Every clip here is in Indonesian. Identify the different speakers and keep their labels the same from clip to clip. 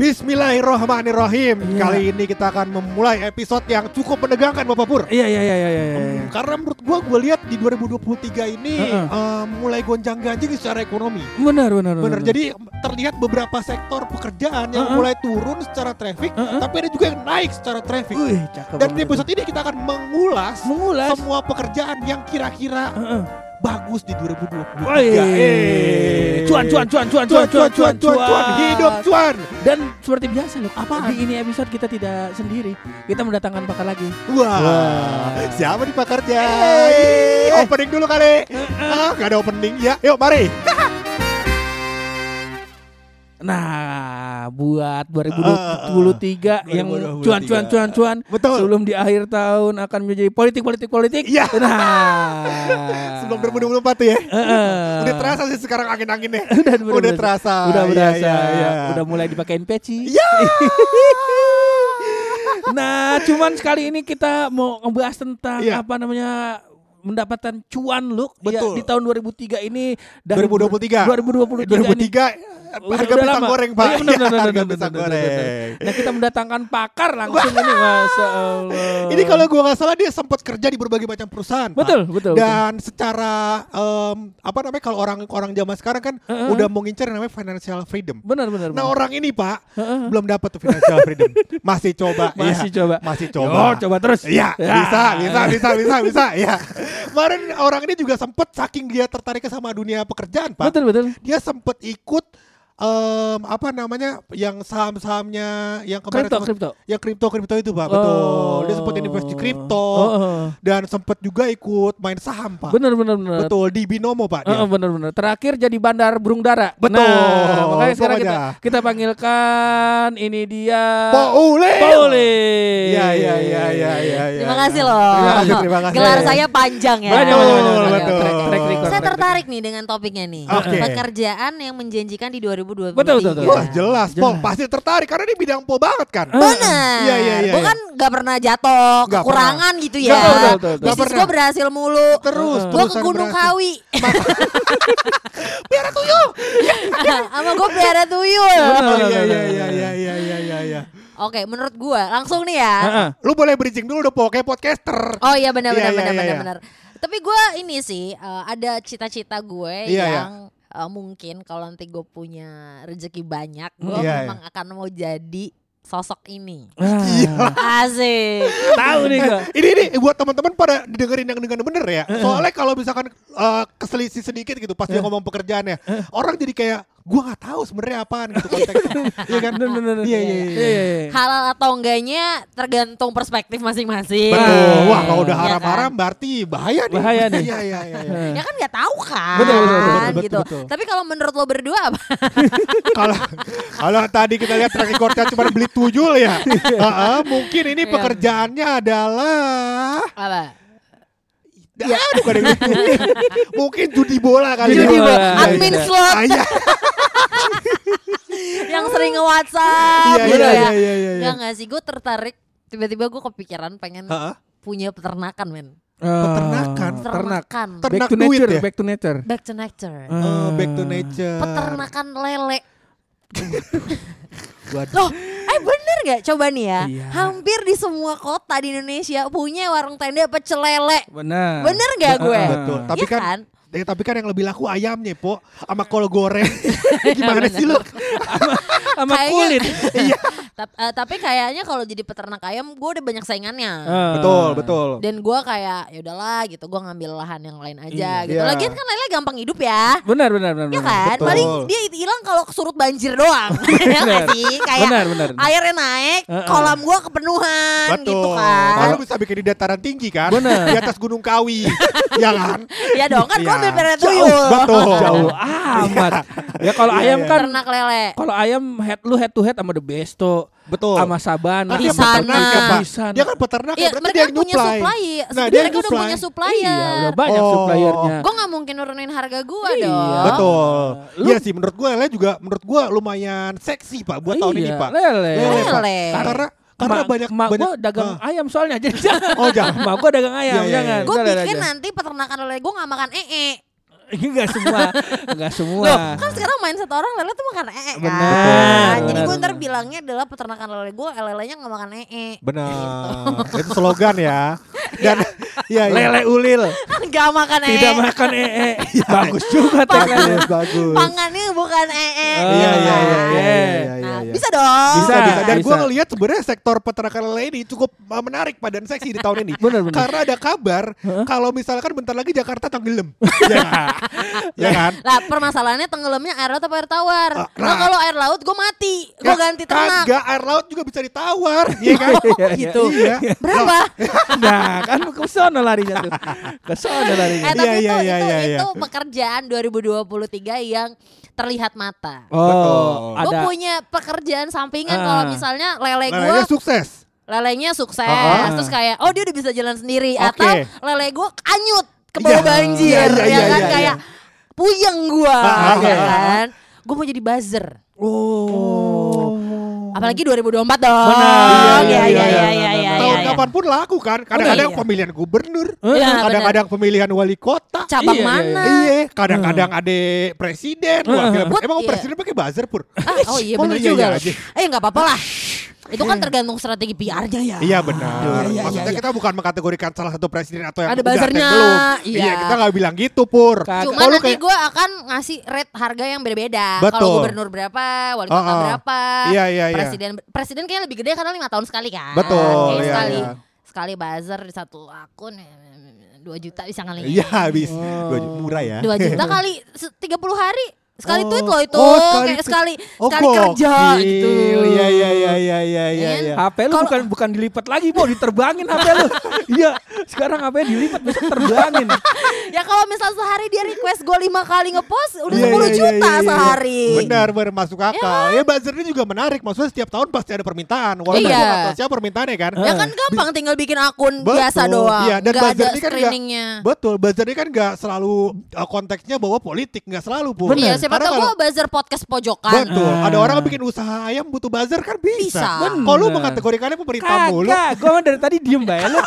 Speaker 1: Bismillahirrahmanirrahim.
Speaker 2: Iya.
Speaker 1: Kali ini kita akan memulai episode yang cukup menegangkan Bapak Pur.
Speaker 2: Iya iya iya iya iya. iya.
Speaker 1: Hmm, Karena menurut gua gue lihat di 2023 ini
Speaker 2: Heeh.
Speaker 1: eh, mulai gonjang-ganjing secara ekonomi.
Speaker 2: Benar benar
Speaker 1: Bener, jadi terlihat beberapa sektor pekerjaan yang
Speaker 2: Heeh.
Speaker 1: mulai turun secara traffic,
Speaker 2: Heeh.
Speaker 1: tapi ada juga yang naik secara traffic.
Speaker 2: Wih, cakep.
Speaker 1: Dan di episode ini kita akan mengulas
Speaker 2: mengulas.
Speaker 1: semua pekerjaan yang kira-kira bagus di 2023.
Speaker 2: Woi.
Speaker 1: Eh.
Speaker 2: Cuan cuan cuan cuan
Speaker 1: cuan cuan cuan cuan hidup cuan.
Speaker 2: Dan seperti biasa loh,
Speaker 1: apa
Speaker 2: di ini episode kita tidak sendiri. Kita mendatangkan pakar lagi.
Speaker 1: Wah.
Speaker 2: Wow.
Speaker 1: Siapa di pakarnya? Hey. Opening dulu kali. Uh, uh. Ah, gak ada opening ya. Yuk mari.
Speaker 2: Nah, buat 2023 yang
Speaker 1: 2023.
Speaker 2: cuan cuan cuan cuan
Speaker 1: Betul.
Speaker 2: sebelum di akhir tahun akan menjadi politik politik politik.
Speaker 1: Iya.
Speaker 2: Nah.
Speaker 1: Sebelum 2024 tuh ya.
Speaker 2: Heeh.
Speaker 1: Udah terasa sih sekarang angin-anginnya.
Speaker 2: udah,
Speaker 1: Udah terasa.
Speaker 2: Udah
Speaker 1: Iya,
Speaker 2: berasa.
Speaker 1: iya, iya.
Speaker 2: Udah mulai dipakein peci.
Speaker 1: Ya.
Speaker 2: Nah, cuman sekali ini kita mau ngebahas tentang
Speaker 1: Iya.
Speaker 2: apa namanya mendapatkan cuan look ya,
Speaker 1: Betul.
Speaker 2: di tahun 2003 ini dari
Speaker 1: 2023.
Speaker 2: 2023 ini
Speaker 1: 2023
Speaker 2: Udah-
Speaker 1: harga
Speaker 2: udah
Speaker 1: pisang
Speaker 2: lama.
Speaker 1: goreng,
Speaker 2: Oh,
Speaker 1: Pak.
Speaker 2: iya, benar,
Speaker 1: Iya,
Speaker 2: benar,
Speaker 1: harga
Speaker 2: benar,
Speaker 1: pisang
Speaker 2: benar, benar, benar.
Speaker 1: goreng.
Speaker 2: Nah, kita mendatangkan pakar langsung ini Masya Allah.
Speaker 1: Ini kalau gua nggak salah dia sempat kerja di berbagai macam perusahaan, Pak.
Speaker 2: Betul, betul,
Speaker 1: Dan secara em, apa namanya kalau orang orang zaman sekarang kan
Speaker 2: Heeh.
Speaker 1: udah mau ngincer namanya financial freedom.
Speaker 2: benar benar.
Speaker 1: Nah
Speaker 2: benar.
Speaker 1: orang ini pak
Speaker 2: Heeh.
Speaker 1: belum dapat tuh financial freedom, masih coba,
Speaker 2: Masih
Speaker 1: iya.
Speaker 2: coba.
Speaker 1: masih coba,
Speaker 2: coba terus.
Speaker 1: Iya,
Speaker 2: Ya.
Speaker 1: bisa, bisa, bisa, bisa, bisa, ya. Kemarin orang ini juga sempet saking dia tertarik sama dunia pekerjaan, pak.
Speaker 2: Betul betul.
Speaker 1: Dia sempet ikut em, apa namanya yang saham-sahamnya yang kemarin
Speaker 2: Kripto kripto.
Speaker 1: yang kripto kripto itu pak, betul. Dia sempet invest di kripto
Speaker 2: Oh, oh.
Speaker 1: dan sempet juga ikut main saham, pak.
Speaker 2: Benar benar benar.
Speaker 1: Betul di binomo, pak. Dia.
Speaker 2: Heeh, benar-benar. Terakhir jadi bandar burung dara.
Speaker 1: Betul.
Speaker 2: Nah, makanya sekarang kita kita panggilkan ini dia.
Speaker 1: Paule.
Speaker 2: Paule.
Speaker 1: Iya, iya, iya, iya, iya.
Speaker 3: Terima kasih loh.
Speaker 1: Terima kasih, terima kasih.
Speaker 3: Gelar saya panjang ya.
Speaker 2: Banyak,
Speaker 1: Betul,
Speaker 2: banyak, banyak, banyak.
Speaker 1: betul.
Speaker 2: Track, track record,
Speaker 3: Saya
Speaker 2: track
Speaker 3: tertarik nih dengan topiknya nih.
Speaker 1: Oke.
Speaker 3: Pekerjaan yang menjanjikan di 2023.
Speaker 2: Betul, betul, betul.
Speaker 1: Wah jelas, Pol
Speaker 2: Jelas.
Speaker 1: pasti tertarik karena ini bidang Pol banget kan.
Speaker 3: Benar.
Speaker 1: Iya, iya, iya,
Speaker 3: Gue
Speaker 1: iya.
Speaker 3: kan gak pernah jatuh, kekurangan gitu ya.
Speaker 2: Pernah, betul, betul, betul.
Speaker 3: Bisnis
Speaker 1: pernah.
Speaker 3: gue berhasil mulu.
Speaker 1: Terus,
Speaker 3: Gue ke Gunung
Speaker 1: berhasil.
Speaker 3: Kawi.
Speaker 1: Biar tuyul.
Speaker 3: Sama gue pelihara tuyul.
Speaker 1: Iya iya iya iya iya iya iya. iya.
Speaker 3: Oke, menurut gue langsung nih ya.
Speaker 2: Heeh.
Speaker 1: Lu boleh bridging dulu dong Pol kayak podcaster.
Speaker 3: Oh iya benar
Speaker 1: Iya,
Speaker 3: benar
Speaker 1: iya,
Speaker 3: benar
Speaker 1: iya,
Speaker 3: benar
Speaker 1: iya.
Speaker 3: benar. Tapi gue ini sih eh, ada cita-cita gue
Speaker 1: iya.
Speaker 3: yang eh, mungkin kalau nanti gue punya rezeki banyak, gue
Speaker 1: Iya,
Speaker 3: memang akan mau jadi sosok ini.
Speaker 2: Ah,
Speaker 3: Asik.
Speaker 2: Tahu nih gua.
Speaker 1: Ini ini buat teman-teman pada didengerin yang dengan bener ya. Soalnya kalau misalkan eh, keselisih sedikit gitu pas dia ngomong pekerjaannya, orang jadi kayak gua nggak tahu sebenarnya apaan gitu konteksnya. Iya kan? Iya iya iya.
Speaker 2: Iya, iya.
Speaker 3: Halal atau enggaknya tergantung perspektif masing-masing.
Speaker 1: Betul. Wah, kalau udah haram-haram
Speaker 3: kan?
Speaker 1: berarti bahaya nih.
Speaker 2: Bahaya nih.
Speaker 1: Iya iya iya. iya.
Speaker 3: Ya kan nggak tahu kan.
Speaker 2: Betul, betul, betul, betul,
Speaker 3: gitu. Tapi kalau menurut lo berdua apa?
Speaker 1: Kalau kalau tadi kita lihat track recordnya cuma beli tuyul ya. Heeh, mungkin ini pekerjaannya adalah? Ya, aduh kadang mungkin judi bola kali
Speaker 2: Judi
Speaker 1: ya.
Speaker 2: bola.
Speaker 3: Bola. Admin
Speaker 2: Iya.
Speaker 3: slot
Speaker 1: iya.
Speaker 3: yang sering nge-WhatsApp
Speaker 1: Iya,
Speaker 3: gitu
Speaker 1: iya,
Speaker 3: ya.
Speaker 1: iya, iya, iya, iya.
Speaker 3: Ya nggak sih, gue tertarik tiba-tiba gue kepikiran pengen
Speaker 1: Heeh.
Speaker 3: punya peternakan men.
Speaker 1: Peternakan.
Speaker 2: Oh, ternak.
Speaker 3: Ternakan.
Speaker 1: Ter-
Speaker 2: Back to
Speaker 1: Ternak duit
Speaker 2: nature,
Speaker 1: ya?
Speaker 2: back to nature.
Speaker 3: Back to nature.
Speaker 1: Oh, back to nature.
Speaker 3: Peternakan lele.
Speaker 1: Waduh.
Speaker 3: Loh, eh bener gak? Coba nih ya.
Speaker 2: Iya.
Speaker 3: Hampir di semua kota di Indonesia punya warung tenda pecel lele.
Speaker 2: Benar.
Speaker 3: Bener gak gue?
Speaker 1: Betul. Tapi
Speaker 3: Iya
Speaker 1: kan, Ya, tapi kan yang lebih laku ayamnya, Po. Sama kol goreng. Gimana sih lu?
Speaker 2: Sama kulit.
Speaker 1: Iya.
Speaker 3: Tap- eh, tapi kayaknya kalau jadi peternak ayam gue udah banyak saingannya.
Speaker 2: Ah.
Speaker 1: Betul, betul.
Speaker 3: Dan gue kayak ya udahlah gitu, gue ngambil lahan yang lain aja
Speaker 2: Iya.
Speaker 3: gitu.
Speaker 1: Iya.
Speaker 3: Lagian kan lele gampang hidup ya.
Speaker 2: Benar benar benar.
Speaker 3: Ya
Speaker 2: benar.
Speaker 3: kan,
Speaker 1: Betul.
Speaker 3: paling dia hilang kalau surut banjir doang. ya
Speaker 2: Benar.
Speaker 3: sih? Kayak
Speaker 2: Benar benar.
Speaker 3: airnya naik, kolam gua kepenuhan
Speaker 1: Betul.
Speaker 3: gitu kan.
Speaker 1: Kalau bisa bikin di dataran tinggi kan?
Speaker 2: Bener.
Speaker 1: Di atas Gunung Kawi. ya kan?
Speaker 3: Ya dong kan gua
Speaker 1: Iya.
Speaker 3: ambil peret
Speaker 1: Jauh,
Speaker 3: tuyul.
Speaker 1: betul.
Speaker 2: Jauh amat. Ya kalau
Speaker 1: Iya,
Speaker 2: ayam
Speaker 1: iya.
Speaker 2: kan
Speaker 3: Ternak lele.
Speaker 2: kalau ayam head lu head to head sama The Besto,
Speaker 1: Betul.
Speaker 2: sama Sabana,
Speaker 1: Kan dia
Speaker 3: Di sana.
Speaker 1: peternak ya, Pak.
Speaker 2: Di sana.
Speaker 1: Dia kan peternak
Speaker 3: Iya,
Speaker 1: ya, berarti
Speaker 3: mereka
Speaker 1: dia yang
Speaker 3: punya
Speaker 1: nyuplai.
Speaker 3: supply.
Speaker 1: Nah, dia
Speaker 3: mereka udah
Speaker 1: nyuplai.
Speaker 3: punya supplier.
Speaker 2: Iya, udah banyak
Speaker 1: Oh.
Speaker 2: suppliernya.
Speaker 3: Gue nggak mungkin nurunin harga gua
Speaker 2: Iya.
Speaker 3: dong.
Speaker 1: Betul.
Speaker 2: Lu-
Speaker 1: Iya sih menurut gue Lele juga menurut gue lumayan seksi Pak buat tahun
Speaker 2: Iya,
Speaker 1: ini Pak.
Speaker 2: Lele.
Speaker 1: Lele, Pak.
Speaker 3: Lele.
Speaker 1: Karena karena
Speaker 2: Mak-
Speaker 1: banyak
Speaker 2: mak
Speaker 1: banyak
Speaker 2: gua dagang
Speaker 1: Ah.
Speaker 2: ayam soalnya jadi jangan.
Speaker 1: Oh, jangan.
Speaker 2: Mak gua dagang ayam,
Speaker 1: Iya, iya,
Speaker 2: jangan.
Speaker 1: iya.
Speaker 3: Gue
Speaker 2: Udah, aja.
Speaker 3: nanti peternakan lele gue nggak makan ee.
Speaker 2: Enggak semua, enggak semua.
Speaker 3: Loh, kan sekarang main satu orang lele tuh makan ee kan.
Speaker 2: Benar.
Speaker 3: Jadi gue ntar bilangnya adalah peternakan lele gue, lelenya nggak makan ee.
Speaker 1: Benar. Itu slogan ya. Dan iya iya.
Speaker 2: Lele ulil,
Speaker 3: Gak makan ee.
Speaker 2: tidak makan ee. Bagus juga.
Speaker 1: Bagus, bagus.
Speaker 3: Pangannya bukan ee.
Speaker 2: Oh,
Speaker 1: Iya iya iya iya
Speaker 3: dong.
Speaker 1: Bisa,
Speaker 2: Bisa,
Speaker 1: bisa. Dan gue ngelihat sebenarnya sektor peternakan lele ini cukup uh, menarik Pak dan seksi di tahun ini.
Speaker 2: Benar, benar.
Speaker 1: Karena ada kabar kalau misalkan bentar lagi Jakarta tenggelam. ya kan? Ya kan?
Speaker 3: Lah permasalahannya tenggelamnya air laut apa air tawar?
Speaker 1: Ah,
Speaker 3: Nah,
Speaker 1: nah.
Speaker 3: kalau air laut gue mati, gue
Speaker 1: Ya,
Speaker 3: ganti ternak.
Speaker 1: Kagak air laut juga bisa ditawar, iya kan?
Speaker 2: gitu.
Speaker 1: Iya.
Speaker 3: Berapa?
Speaker 2: Nah, kan ke sono larinya tuh. Ke sono larinya.
Speaker 3: Eh tapi
Speaker 1: Iya,
Speaker 3: itu
Speaker 1: iya, iya,
Speaker 3: itu
Speaker 1: iya,
Speaker 3: itu
Speaker 1: iya.
Speaker 3: pekerjaan 2023 yang terlihat mata.
Speaker 2: Oh,
Speaker 3: Gue punya pekerjaan sampingan
Speaker 2: Ah.
Speaker 3: kalau misalnya lele gue
Speaker 1: Lelenya sukses.
Speaker 3: lelenya sukses,
Speaker 1: Ah.
Speaker 3: terus kayak oh dia udah bisa jalan sendiri
Speaker 1: Oke.
Speaker 3: atau lele gue anyut ke bawah
Speaker 1: Iya,
Speaker 3: banjir,
Speaker 1: iya, iya,
Speaker 3: ya
Speaker 1: iya,
Speaker 3: kan
Speaker 1: iya,
Speaker 3: kayak puyeng gue,
Speaker 1: Ah,
Speaker 3: ya
Speaker 1: ah,
Speaker 3: kan. Gue mau jadi buzzer.
Speaker 2: Oh.
Speaker 3: Apalagi 2024 dong.
Speaker 2: Benar.
Speaker 3: Iya,
Speaker 2: Iya,
Speaker 3: iya,
Speaker 2: iya,
Speaker 3: iya,
Speaker 2: iya,
Speaker 3: iya, iya,
Speaker 1: Tahun
Speaker 3: iya.
Speaker 1: kapan pun laku kan. Kadang-kadang
Speaker 3: Iya.
Speaker 1: pemilihan gubernur,
Speaker 3: Iya,
Speaker 1: kadang-kadang pemilihan wali kota.
Speaker 3: Cabang mana?
Speaker 1: Iya, kadang-kadang ada presiden, wakil
Speaker 3: Buat-
Speaker 1: emang
Speaker 3: iya.
Speaker 1: presiden pakai buzzer pur.
Speaker 3: Ah, oh iya
Speaker 1: Oh, iya,
Speaker 3: juga. Eh nggak apa-apa lah. Itu kan tergantung strategi PR-nya ya.
Speaker 1: Iya benar.
Speaker 3: Iya, iya,
Speaker 1: Maksudnya
Speaker 3: iya.
Speaker 1: kita bukan mengkategorikan salah satu presiden atau yang
Speaker 3: Ada
Speaker 1: udah
Speaker 3: buzzernya,
Speaker 1: yang belum.
Speaker 3: iya.
Speaker 1: kita nggak bilang gitu pur.
Speaker 3: Cuma nanti
Speaker 1: kayak-
Speaker 3: gue akan ngasih rate harga yang beda-beda.
Speaker 1: Betul.
Speaker 3: Kalau gubernur berapa, wali kota
Speaker 1: Oh, oh.
Speaker 3: berapa,
Speaker 1: Iya, iya, iya.
Speaker 3: presiden presiden kayaknya lebih gede karena lima tahun sekali kan.
Speaker 1: Betul, iya,
Speaker 3: sekali
Speaker 1: iya.
Speaker 3: sekali buzzer di satu akun eh, dua juta bisa kali.
Speaker 1: Iya habis.
Speaker 2: Oh.
Speaker 1: Dua juta, murah ya.
Speaker 3: Dua juta kali se- 30 hari sekali
Speaker 1: Oh.
Speaker 3: tweet loh itu
Speaker 1: Oh, sekali
Speaker 3: kayak sekali
Speaker 1: Oh,
Speaker 3: sekali kerja gitu.
Speaker 1: Iya iya iya iya iya iya.
Speaker 3: Kan?
Speaker 1: iya.
Speaker 2: HP lu
Speaker 3: Kalau-
Speaker 2: bukan bukan dilipat lagi, Bo, diterbangin HP lu. Iya, sekarang HP dilipat besok terbangin.
Speaker 3: Ya kalau misal sehari dia request gue lima kali ngepost udah
Speaker 1: Iya,
Speaker 3: 10
Speaker 1: iya, iya,
Speaker 3: juta
Speaker 1: iya, iya.
Speaker 3: sehari.
Speaker 1: Benar benar masuk akal. Ya, buzzer ini juga menarik. Maksudnya setiap tahun pasti ada permintaan. Walaupun
Speaker 3: Iya.
Speaker 1: gua nggak tahu siapa permintaannya kan.
Speaker 3: Ya kan gampang tinggal bikin akun
Speaker 1: Betul.
Speaker 3: biasa doang.
Speaker 1: Iya, dan buzzer ini kan
Speaker 3: screeningnya.
Speaker 1: Betul, buzzer ini kan nggak selalu uh, konteksnya bawa politik, nggak selalu pun.
Speaker 3: Iya, siapa
Speaker 1: Karena
Speaker 3: tahu gue buzzer podcast pojokan.
Speaker 1: Betul, ada orang yang bikin usaha ayam butuh buzzer kan bisa.
Speaker 3: Bisa.
Speaker 1: Kalau lu mengkategorikannya pemerintah mulu.
Speaker 2: Kagak, gua mah dari tadi diem bae lu.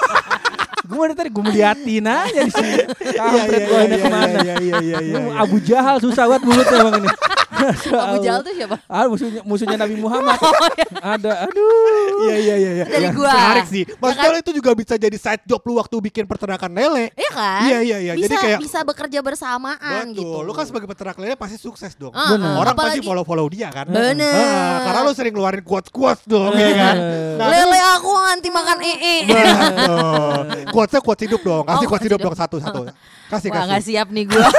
Speaker 2: Gua dari tadi gua meliatin aja di sini.
Speaker 1: Iya
Speaker 2: Kampret
Speaker 1: iya
Speaker 2: gua
Speaker 1: iya
Speaker 2: ini
Speaker 1: iya
Speaker 2: ke mana.
Speaker 1: iya iya iya iya.
Speaker 2: Lu Abu Jahal susah banget mulutnya emang ini.
Speaker 3: Abu Jahal tuh siapa?
Speaker 2: Ah, musuhnya musuhnya Nabi Muhammad. Ada aduh.
Speaker 1: Iya iya iya iya.
Speaker 3: Dari
Speaker 1: Iya,
Speaker 3: gua.
Speaker 1: Menarik sih.
Speaker 3: Ya
Speaker 1: Maksudnya
Speaker 3: kan?
Speaker 1: itu juga bisa jadi side job lu waktu bikin peternakan lele.
Speaker 3: Iya kan?
Speaker 1: Iya, iya, iya.
Speaker 3: Bisa
Speaker 1: Jadi kayak-
Speaker 3: bisa bekerja bersamaan
Speaker 1: Betul.
Speaker 3: gitu.
Speaker 1: Lu kan sebagai peternak lele pasti sukses dong.
Speaker 3: Ah, Bener.
Speaker 1: Orang pasti
Speaker 3: apalagi-
Speaker 1: follow-follow dia kan.
Speaker 3: Bener.
Speaker 1: Ah, karena lu sering ngeluarin quotes-quotes dong ya kan. Nah,
Speaker 3: Lele aku anti makan ee.
Speaker 1: Betul. Quotesnya quotes hidup dong. Kasih
Speaker 3: Oh,
Speaker 1: quotes
Speaker 3: quotes
Speaker 1: hidup
Speaker 3: hidup.
Speaker 1: dong satu-satu. Kasih
Speaker 3: Wah nggak
Speaker 1: kasih.
Speaker 3: siap nih gue.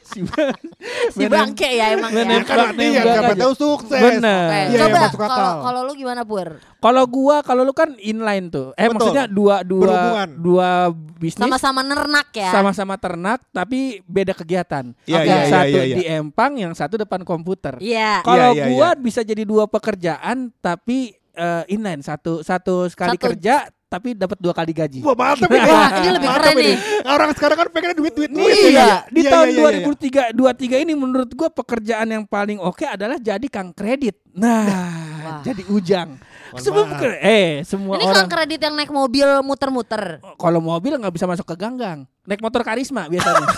Speaker 2: Si Bang.
Speaker 3: si bangke ya emang
Speaker 1: Ya
Speaker 3: ya.
Speaker 1: kan nanti
Speaker 2: Nembak
Speaker 1: siapa tahu sukses.
Speaker 2: Bener.
Speaker 3: Oke,
Speaker 1: Iya, iya,
Speaker 3: coba kalau kalau lu gimana Pur?
Speaker 2: Kalau gua, kalau lu kan inline tuh. Eh
Speaker 1: Betul.
Speaker 2: maksudnya dua dua
Speaker 1: Berhubungan.
Speaker 2: dua bisnis
Speaker 3: Sama-sama nernak ya.
Speaker 2: sama-sama ternak tapi beda kegiatan.
Speaker 1: Iya,
Speaker 2: yang
Speaker 1: iya,
Speaker 2: satu
Speaker 1: iya, iya.
Speaker 2: di empang, yang satu depan komputer.
Speaker 3: Iya.
Speaker 2: Kalau
Speaker 1: Iya, iya,
Speaker 2: gua bisa jadi dua pekerjaan tapi eh, inline satu satu sekali
Speaker 3: Satu-
Speaker 2: kerja tapi dapat dua kali gaji.
Speaker 1: Wah mantap ini.
Speaker 3: Wah, ini lebih keren
Speaker 1: ini.
Speaker 3: nih.
Speaker 1: Orang sekarang kan pengen duit duit duit.
Speaker 3: Iya,
Speaker 2: Di
Speaker 1: Iya,
Speaker 2: tahun
Speaker 1: iya, iya, iya.
Speaker 2: 2003 23 ini menurut gua pekerjaan yang paling oke adalah jadi kang kredit. Nah,
Speaker 3: Wah.
Speaker 2: jadi ujang.
Speaker 1: Mohon
Speaker 2: Semua eh semua
Speaker 3: Ini
Speaker 2: orang
Speaker 3: kan kredit yang naik mobil muter-muter.
Speaker 2: kalau mobil nggak bisa masuk ke ganggang. Naik motor karisma biasanya.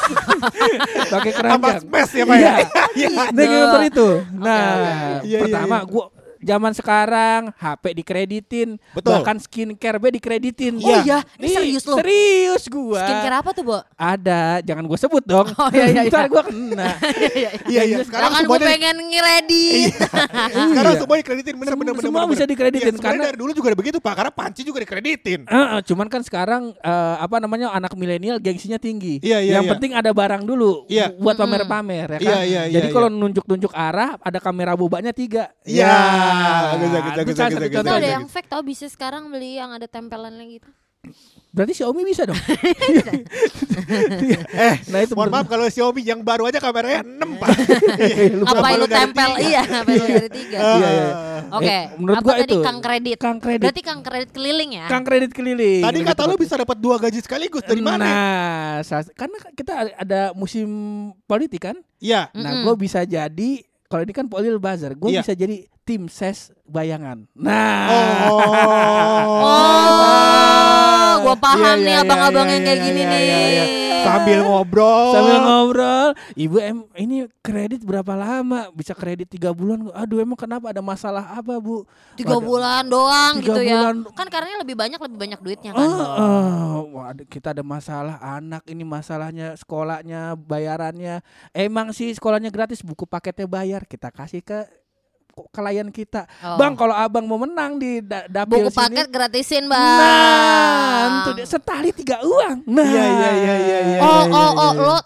Speaker 2: Pakai keranjang.
Speaker 1: smash ya Pak ya.
Speaker 2: Iya. Naik motor itu. Nah.
Speaker 1: Iya, iya,
Speaker 2: pertama
Speaker 1: iya.
Speaker 2: gua zaman sekarang HP dikreditin,
Speaker 1: Betul.
Speaker 2: bahkan skincare be dikreditin.
Speaker 3: Oh iya, ini
Speaker 2: Nih,
Speaker 3: serius lo.
Speaker 2: Serius gua.
Speaker 3: Skincare apa tuh, Bo?
Speaker 2: Ada, jangan gua sebut dong.
Speaker 3: Oh, iya, iya, iya.
Speaker 2: Ntar gua kena.
Speaker 1: Iya iya. Sekarang
Speaker 3: Jangan gue
Speaker 1: semuanya
Speaker 3: pengen ngeredit.
Speaker 1: sekarang
Speaker 2: Iya.
Speaker 1: semua dikreditin bener bener bener.
Speaker 2: Semua
Speaker 1: bener,
Speaker 2: bisa
Speaker 1: bener.
Speaker 2: dikreditin,
Speaker 1: Iya,
Speaker 2: karena-
Speaker 1: dari dulu juga ada begitu Pak. Karena panci juga dikreditin.
Speaker 2: Heeh, cuman kan sekarang eh, apa namanya anak milenial gengsinya tinggi.
Speaker 1: Iya, iya,
Speaker 2: Yang
Speaker 1: iya.
Speaker 2: penting ada barang dulu
Speaker 1: Iya.
Speaker 2: buat pamer-pamer ya kan.
Speaker 1: Iya, iya, iya,
Speaker 2: Jadi
Speaker 1: iya.
Speaker 2: kalau nunjuk-nunjuk arah ada kamera bobanya tiga.
Speaker 1: Iya,
Speaker 2: Ya,
Speaker 1: bagus, bagus,
Speaker 2: itu
Speaker 1: bagus,
Speaker 2: salah
Speaker 1: bagus,
Speaker 2: satu
Speaker 1: bagus,
Speaker 3: Itu ada yang fake tau bisa sekarang beli yang ada tempelannya gitu.
Speaker 2: Berarti Xiaomi bisa dong.
Speaker 1: Eh,
Speaker 2: nah itu
Speaker 1: mohon maaf kalau Xiaomi yang baru aja kameranya 6 Pak. Baru
Speaker 3: lu tempel? Iya, ngapain lu dari tiga?
Speaker 2: Iya, iya.
Speaker 3: Oke,
Speaker 2: Eh, menurut
Speaker 3: apa
Speaker 2: gua
Speaker 3: tadi
Speaker 2: itu.
Speaker 3: Kang Kredit?
Speaker 2: Kang kredit.
Speaker 3: Berarti Kang Kredit keliling ya?
Speaker 2: Kang kredit keliling.
Speaker 1: Tadi kata lu bisa dapat dua gaji sekaligus dari mana?
Speaker 2: Nah, karena kita ada musim politik kan.
Speaker 1: Iya.
Speaker 2: Nah,
Speaker 3: Mm-mm.
Speaker 2: gue bisa jadi kalau ini kan Polil Bazar, gue
Speaker 1: Iya.
Speaker 2: bisa jadi tim ses bayangan. Nah,
Speaker 3: Oh, gua paham
Speaker 1: Iya,
Speaker 3: nih
Speaker 1: iya,
Speaker 3: abang-abang
Speaker 1: iya,
Speaker 3: yang kayak
Speaker 1: iya,
Speaker 3: gini
Speaker 1: iya,
Speaker 3: nih.
Speaker 1: iya, iya. Sambil ngobrol.
Speaker 2: Sambil ngobrol, ibu em ini kredit berapa lama? Bisa kredit tiga bulan? Aduh emang kenapa ada masalah apa bu?
Speaker 3: Tiga
Speaker 2: Waduh.
Speaker 3: bulan doang
Speaker 2: Tiga
Speaker 3: gitu ya.
Speaker 2: bulan.
Speaker 3: Kan karena lebih banyak lebih banyak duitnya kan.
Speaker 2: Oh, oh, waduh, kita ada masalah anak ini masalahnya sekolahnya bayarannya. Emang sih sekolahnya gratis, buku paketnya bayar. Kita kasih ke klien kita.
Speaker 3: Oh.
Speaker 2: Bang, kalau abang mau menang di da dapil
Speaker 3: Buku
Speaker 2: sini,
Speaker 3: paket gratisin, Bang.
Speaker 2: Nah, itu dia setali tiga uang. Nah,
Speaker 1: Iya, iya, iya, iya, iya.
Speaker 3: Oh,
Speaker 1: iya,
Speaker 3: oh,
Speaker 1: iya,
Speaker 3: oh,
Speaker 1: iya.
Speaker 3: lo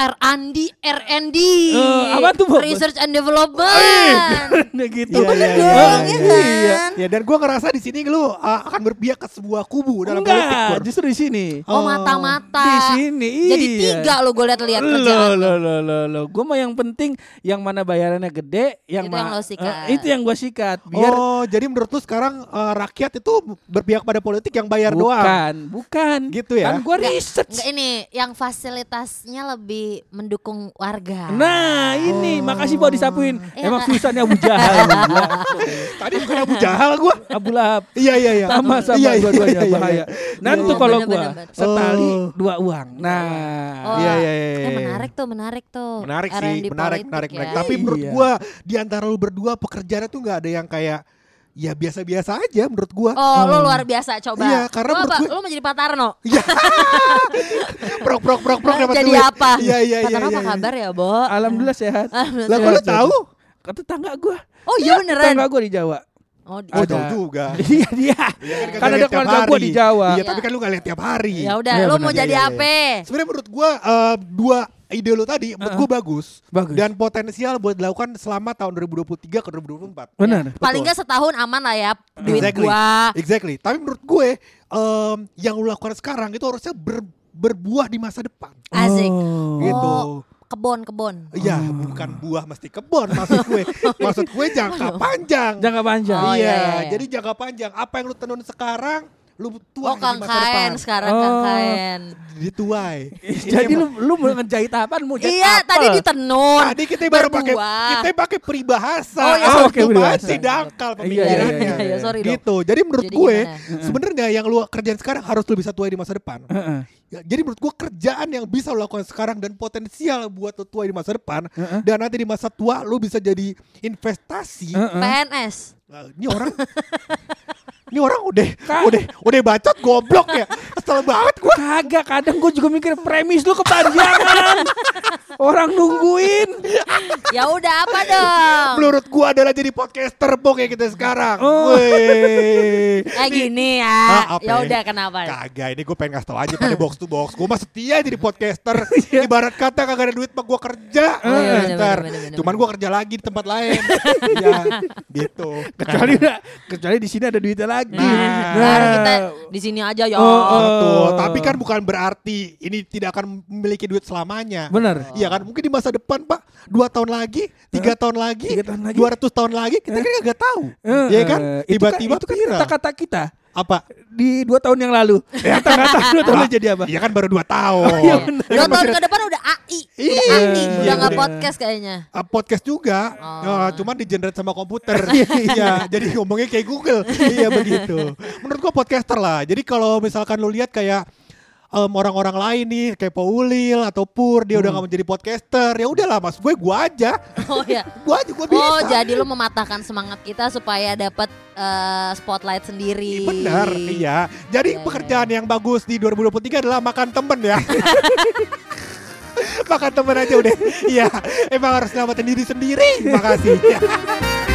Speaker 3: R&D, R&D.
Speaker 2: Eh, apa tuh, Bo?
Speaker 3: Research and Development.
Speaker 2: Nah, gitu.
Speaker 1: Iya, iya, iya, iya,
Speaker 3: ya
Speaker 1: iya.
Speaker 3: kan?
Speaker 1: Ya dan gua ngerasa di sini lu uh, akan berpihak ke sebuah kubu dalam politik.
Speaker 2: Enggak,
Speaker 1: Bor.
Speaker 2: justru di sini.
Speaker 3: Oh, mata-mata.
Speaker 2: Di sini.
Speaker 3: Jadi
Speaker 2: iya.
Speaker 3: tiga lo gue lihat-lihat kerjaan lo.
Speaker 2: lo lo lo lo. Gue mah yang penting yang mana bayarannya gede, yang
Speaker 3: Itu
Speaker 2: ma-
Speaker 3: yang lo sikat.
Speaker 2: eh, itu yang gue sikat. Biar
Speaker 1: Oh, jadi menurut lu sekarang uh, rakyat itu berpihak pada politik yang bayar doang.
Speaker 2: bukan, bukan.
Speaker 1: Gitu ya?
Speaker 2: Kan gue research.
Speaker 3: Enggak ini yang fasilitasnya lebih mendukung warga.
Speaker 2: Nah ini makasih buat disapuin.
Speaker 3: Iya,
Speaker 2: Emang susahnya Abu Jahal.
Speaker 1: Tadi bukan Abu Jahal gua.
Speaker 2: Abu Lahab.
Speaker 1: Iya iya iya.
Speaker 2: Sama sama
Speaker 1: Iya, iya,
Speaker 2: dua-duanya
Speaker 1: iya, iya,
Speaker 2: bahaya.
Speaker 1: iya.
Speaker 2: Nah
Speaker 1: Iya,
Speaker 2: itu kalau gua setali
Speaker 1: Oh.
Speaker 2: dua uang. Nah.
Speaker 3: Oh,
Speaker 1: Iya, iya, iya,
Speaker 3: Eh
Speaker 1: iya.
Speaker 3: menarik tuh, menarik tuh.
Speaker 1: Menarik sih, menarik, menarik,
Speaker 3: ya.
Speaker 1: menarik. Tapi menurut
Speaker 2: Iya.
Speaker 1: gua di antara lu berdua pekerjaannya tuh nggak ada yang kayak ya biasa-biasa aja menurut gua.
Speaker 3: Oh, lo luar biasa coba.
Speaker 1: Iya, karena
Speaker 3: lo
Speaker 1: menurut
Speaker 3: apa?
Speaker 1: gue-
Speaker 3: Lo mau jadi Pak Tarno?
Speaker 1: Prok prok prok prok dapat
Speaker 3: jadi
Speaker 1: duit.
Speaker 3: apa?
Speaker 1: Iya iya
Speaker 3: Pak
Speaker 1: iya.
Speaker 3: Tarno
Speaker 1: iya,
Speaker 3: apa
Speaker 1: iya.
Speaker 3: kabar ya, Bo?
Speaker 2: Alhamdulillah sehat.
Speaker 1: Lah kok lu tahu?
Speaker 2: Ke tetangga gua.
Speaker 3: Oh iya beneran.
Speaker 2: Tetangga gua di Jawa.
Speaker 3: Oh, di-
Speaker 1: Oh
Speaker 2: Ada.
Speaker 1: jauh juga.
Speaker 2: Iya dia.
Speaker 1: Iya
Speaker 2: Kan ada
Speaker 1: lihat tiap
Speaker 2: keluarga gua
Speaker 1: hari.
Speaker 2: di Jawa.
Speaker 1: Iya, tapi kan lu gak lihat tiap hari.
Speaker 3: ya udah,
Speaker 2: Iya,
Speaker 3: lo
Speaker 2: bener.
Speaker 3: mau
Speaker 1: Iya,
Speaker 3: jadi
Speaker 1: iya,
Speaker 3: apa?
Speaker 1: Sebenarnya menurut gua eh, dua ide lu tadi menurut gua bagus.
Speaker 2: Bagus.
Speaker 1: Dan potensial buat dilakukan selama tahun 2023 ke 2024.
Speaker 2: Benar.
Speaker 3: Paling nggak setahun aman lah ya duit
Speaker 1: Exactly.
Speaker 3: gua.
Speaker 1: Exactly. Tapi menurut gue em, yang lu lakukan sekarang itu harusnya ber- berbuah di masa depan.
Speaker 3: Asik.
Speaker 2: Oh.
Speaker 1: Gitu.
Speaker 3: Oh, kebon kebon.
Speaker 1: Iya, bukan buah mesti kebon maksud gue. maksud gue jangka panjang.
Speaker 2: Jangka panjang.
Speaker 3: Oh,
Speaker 1: iya,
Speaker 3: iya, iya, iya.
Speaker 1: jadi jangka panjang. Apa yang lu tenun sekarang, lu tuai
Speaker 3: Oh, Kang
Speaker 1: di masa
Speaker 3: Kaen
Speaker 1: depan.
Speaker 3: sekarang Kang
Speaker 2: Oh.
Speaker 3: Kaen.
Speaker 1: Dituai.
Speaker 2: Jadi lu lu mau ngejahit apa? Mau jahit
Speaker 3: Iya,
Speaker 2: apel?
Speaker 3: tadi ditenun.
Speaker 1: Tadi kita baru pakai kita pakai peribahasa.
Speaker 3: Oh, iya,
Speaker 2: sorry.
Speaker 1: itu
Speaker 2: peribahasa.
Speaker 1: masih dangkal
Speaker 2: Iya, iya,
Speaker 1: pemikirannya.
Speaker 2: iya, iya,
Speaker 3: sorry dong.
Speaker 1: gitu. Jadi menurut
Speaker 3: Jadi
Speaker 1: gue sebenarnya yang lu kerjain sekarang harus lu bisa tuai di masa depan.
Speaker 2: Heeh.
Speaker 1: Ya, jadi menurut gua kerjaan yang bisa lo lakukan sekarang dan potensial buat lo tua di masa depan dan nanti di masa tua lo bisa jadi investasi.
Speaker 3: PNS.
Speaker 1: Nah, ini orang ini orang udah udah udah bacot goblok ya. Kesel banget gua.
Speaker 2: Kagak, kadang gue juga mikir premis lu kepanjangan. Orang nungguin.
Speaker 3: Ya udah apa dong?
Speaker 1: Menurut gua adalah jadi podcaster pok kayak kita sekarang.
Speaker 2: Oh.
Speaker 3: Eh gini ya.
Speaker 1: apa
Speaker 3: Ya
Speaker 1: ya?
Speaker 3: udah kenapa?
Speaker 1: Kagak, ini gue pengen ngasih tau aja pada box to box. Gue mah setia jadi podcaster. Ibarat kata kagak ada duit mah gue kerja.
Speaker 3: Oh, iya, bener, bener, bener, bener,
Speaker 1: Cuman gue kerja lagi di tempat lain. ya, gitu.
Speaker 2: Kecuali kecuali di sini ada duitnya lagi.
Speaker 3: Nah, baru kita di sini aja ya.
Speaker 2: Oh, oh.
Speaker 1: Betul. Tapi kan bukan berarti ini tidak akan memiliki duit selamanya.
Speaker 2: Bener.
Speaker 1: Iya kan? Mungkin di masa depan Pak, dua tahun lagi, tiga tahun lagi,
Speaker 2: Tiga tahun lagi.
Speaker 1: dua ratus tahun lagi, kita kan nggak tahu.
Speaker 2: Eh,
Speaker 1: Iya kan? Tiba-tiba
Speaker 2: itu kan kata-kata kita
Speaker 1: Apa?
Speaker 2: di dua tahun yang lalu. Kita nggak tahu dua tahun lalu jadi apa.
Speaker 1: Iya kan baru dua tahun.
Speaker 3: Iya.
Speaker 1: Iya
Speaker 3: Dua
Speaker 1: kan
Speaker 3: tahun ke depan udah AI. Udah
Speaker 1: Iya.
Speaker 3: AI.
Speaker 1: Iya,
Speaker 3: Udah nggak
Speaker 1: udah.
Speaker 3: podcast kayaknya.
Speaker 1: Uh, podcast juga,
Speaker 3: Oh.
Speaker 1: Ya, cuman di generate sama komputer. Iya, jadi ngomongnya kayak Google. iya begitu. Menurut gua podcaster lah. Jadi kalau misalkan lu lihat kayak em, orang-orang lain nih kayak Paulil atau Pur dia
Speaker 2: Hmm.
Speaker 1: udah gak menjadi podcaster ya udahlah mas gue gue aja
Speaker 3: Oh ya.
Speaker 1: gue aja gue bisa
Speaker 3: Oh jadi lu mematahkan semangat kita supaya dapat eh, spotlight sendiri.
Speaker 1: Benar, iya. Jadi
Speaker 3: Iya,
Speaker 1: pekerjaan yang bagus di 2023 adalah makan temen ya. makan temen aja udah. Iya, emang harus nyelamatin diri sendiri. Makasih.